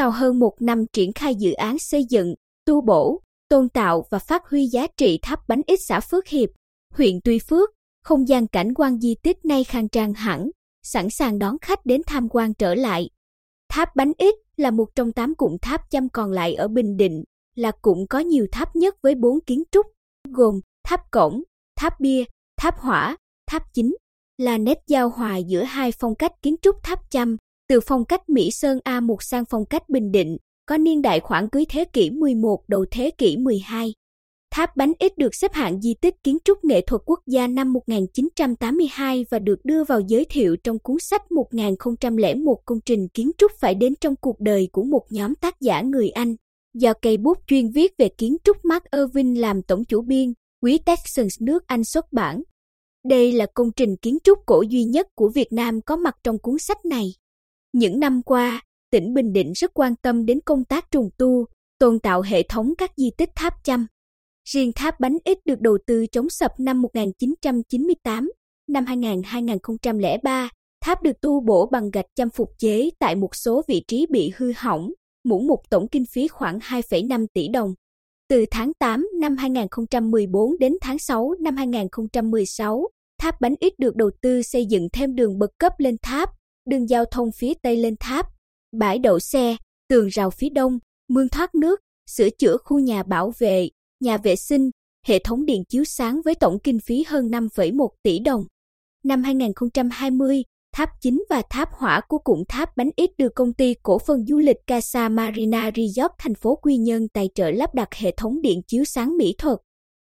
Sau hơn một năm triển khai dự án xây dựng, tu bổ, tôn tạo và phát huy giá trị tháp bánh ít xã Phước Hiệp, huyện Tuy Phước, không gian cảnh quan di tích nay khang trang hẳn, sẵn sàng đón khách đến tham quan trở lại. Tháp bánh ít là một trong tám cụm tháp chăm còn lại ở Bình Định, là cụm có nhiều tháp nhất với bốn kiến trúc, gồm tháp cổng, tháp bia, tháp hỏa, tháp chính, là nét giao hòa giữa hai phong cách kiến trúc tháp chăm, từ phong cách Mỹ Sơn A1 sang phong cách Bình Định, có niên đại khoảng cuối thế kỷ 11 đầu thế kỷ 12. Tháp Bánh Ít được xếp hạng di tích kiến trúc nghệ thuật quốc gia năm 1982 và được đưa vào giới thiệu trong cuốn sách 1001 công trình kiến trúc phải đến trong cuộc đời của một nhóm tác giả người Anh. Do cây bút chuyên viết về kiến trúc Mark Irving làm tổng chủ biên, Quý Texans nước Anh xuất bản. Đây là công trình kiến trúc cổ duy nhất của Việt Nam có mặt trong cuốn sách này. Những năm qua, tỉnh Bình Định rất quan tâm đến công tác trùng tu, tôn tạo hệ thống các di tích tháp chăm. Riêng tháp bánh ít được đầu tư chống sập năm 1998, năm 2000 2003, tháp được tu bổ bằng gạch chăm phục chế tại một số vị trí bị hư hỏng, mỗi một tổng kinh phí khoảng 2,5 tỷ đồng. Từ tháng 8 năm 2014 đến tháng 6 năm 2016, tháp bánh ít được đầu tư xây dựng thêm đường bậc cấp lên tháp, đường giao thông phía tây lên tháp, bãi đậu xe, tường rào phía đông, mương thoát nước, sửa chữa khu nhà bảo vệ, nhà vệ sinh, hệ thống điện chiếu sáng với tổng kinh phí hơn 5,1 tỷ đồng. Năm 2020, tháp chính và tháp hỏa của cụm tháp bánh ít được công ty cổ phần du lịch Casa Marina Resort thành phố Quy Nhơn tài trợ lắp đặt hệ thống điện chiếu sáng mỹ thuật.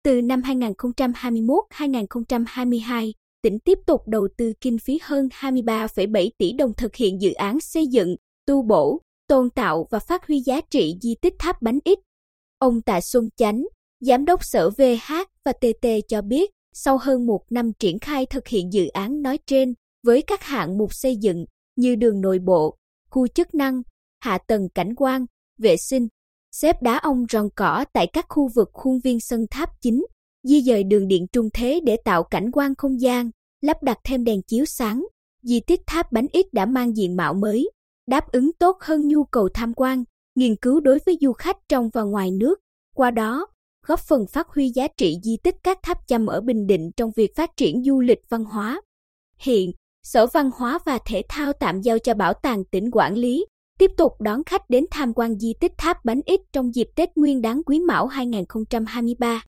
Từ năm 2021-2022, tỉnh tiếp tục đầu tư kinh phí hơn 23,7 tỷ đồng thực hiện dự án xây dựng, tu bổ, tôn tạo và phát huy giá trị di tích tháp bánh ít. Ông Tạ Xuân Chánh, Giám đốc Sở VH và TT cho biết, sau hơn một năm triển khai thực hiện dự án nói trên, với các hạng mục xây dựng như đường nội bộ, khu chức năng, hạ tầng cảnh quan, vệ sinh, xếp đá ong ròn cỏ tại các khu vực khuôn viên sân tháp chính, di dời đường điện trung thế để tạo cảnh quan không gian, lắp đặt thêm đèn chiếu sáng. Di tích tháp bánh ít đã mang diện mạo mới, đáp ứng tốt hơn nhu cầu tham quan, nghiên cứu đối với du khách trong và ngoài nước. Qua đó, góp phần phát huy giá trị di tích các tháp chăm ở Bình Định trong việc phát triển du lịch văn hóa. Hiện, Sở Văn hóa và Thể thao tạm giao cho Bảo tàng tỉnh quản lý, tiếp tục đón khách đến tham quan di tích tháp bánh ít trong dịp Tết Nguyên đán Quý Mão 2023.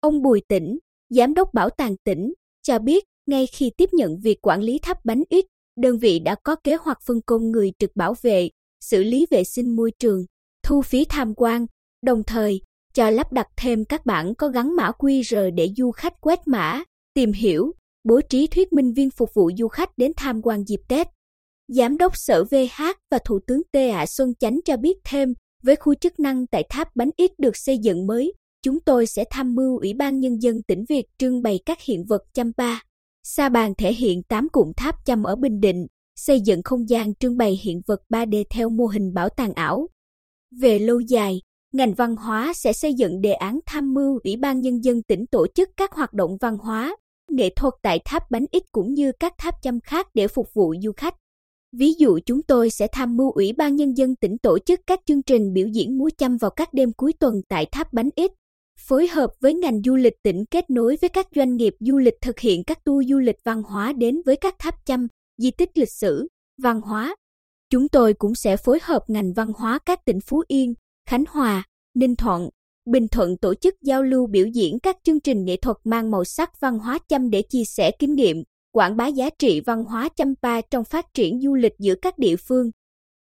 Ông Bùi Tĩnh, Giám đốc Bảo tàng tỉnh, cho biết ngay khi tiếp nhận việc quản lý tháp bánh ít, đơn vị đã có kế hoạch phân công người trực bảo vệ, xử lý vệ sinh môi trường, thu phí tham quan, đồng thời cho lắp đặt thêm các bảng có gắn mã QR để du khách quét mã, tìm hiểu, bố trí thuyết minh viên phục vụ du khách đến tham quan dịp Tết. Giám đốc Sở VH và Thủ tướng T ạ Xuân Chánh cho biết thêm, với khu chức năng tại tháp bánh ít được xây dựng mới, chúng tôi sẽ tham mưu Ủy ban Nhân dân tỉnh Việt trưng bày các hiện vật chăm ba. Sa bàn thể hiện 8 cụm tháp chăm ở Bình Định, xây dựng không gian trưng bày hiện vật 3D theo mô hình bảo tàng ảo. Về lâu dài, ngành văn hóa sẽ xây dựng đề án tham mưu Ủy ban Nhân dân tỉnh tổ chức các hoạt động văn hóa, nghệ thuật tại tháp bánh ít cũng như các tháp chăm khác để phục vụ du khách. Ví dụ chúng tôi sẽ tham mưu Ủy ban Nhân dân tỉnh tổ chức các chương trình biểu diễn múa chăm vào các đêm cuối tuần tại tháp bánh ít, phối hợp với ngành du lịch tỉnh kết nối với các doanh nghiệp du lịch thực hiện các tour du lịch văn hóa đến với các tháp chăm, di tích lịch sử, văn hóa. Chúng tôi cũng sẽ phối hợp ngành văn hóa các tỉnh Phú Yên, Khánh Hòa, Ninh Thuận, Bình Thuận tổ chức giao lưu biểu diễn các chương trình nghệ thuật mang màu sắc văn hóa chăm để chia sẻ kinh nghiệm, quảng bá giá trị văn hóa chăm pa trong phát triển du lịch giữa các địa phương.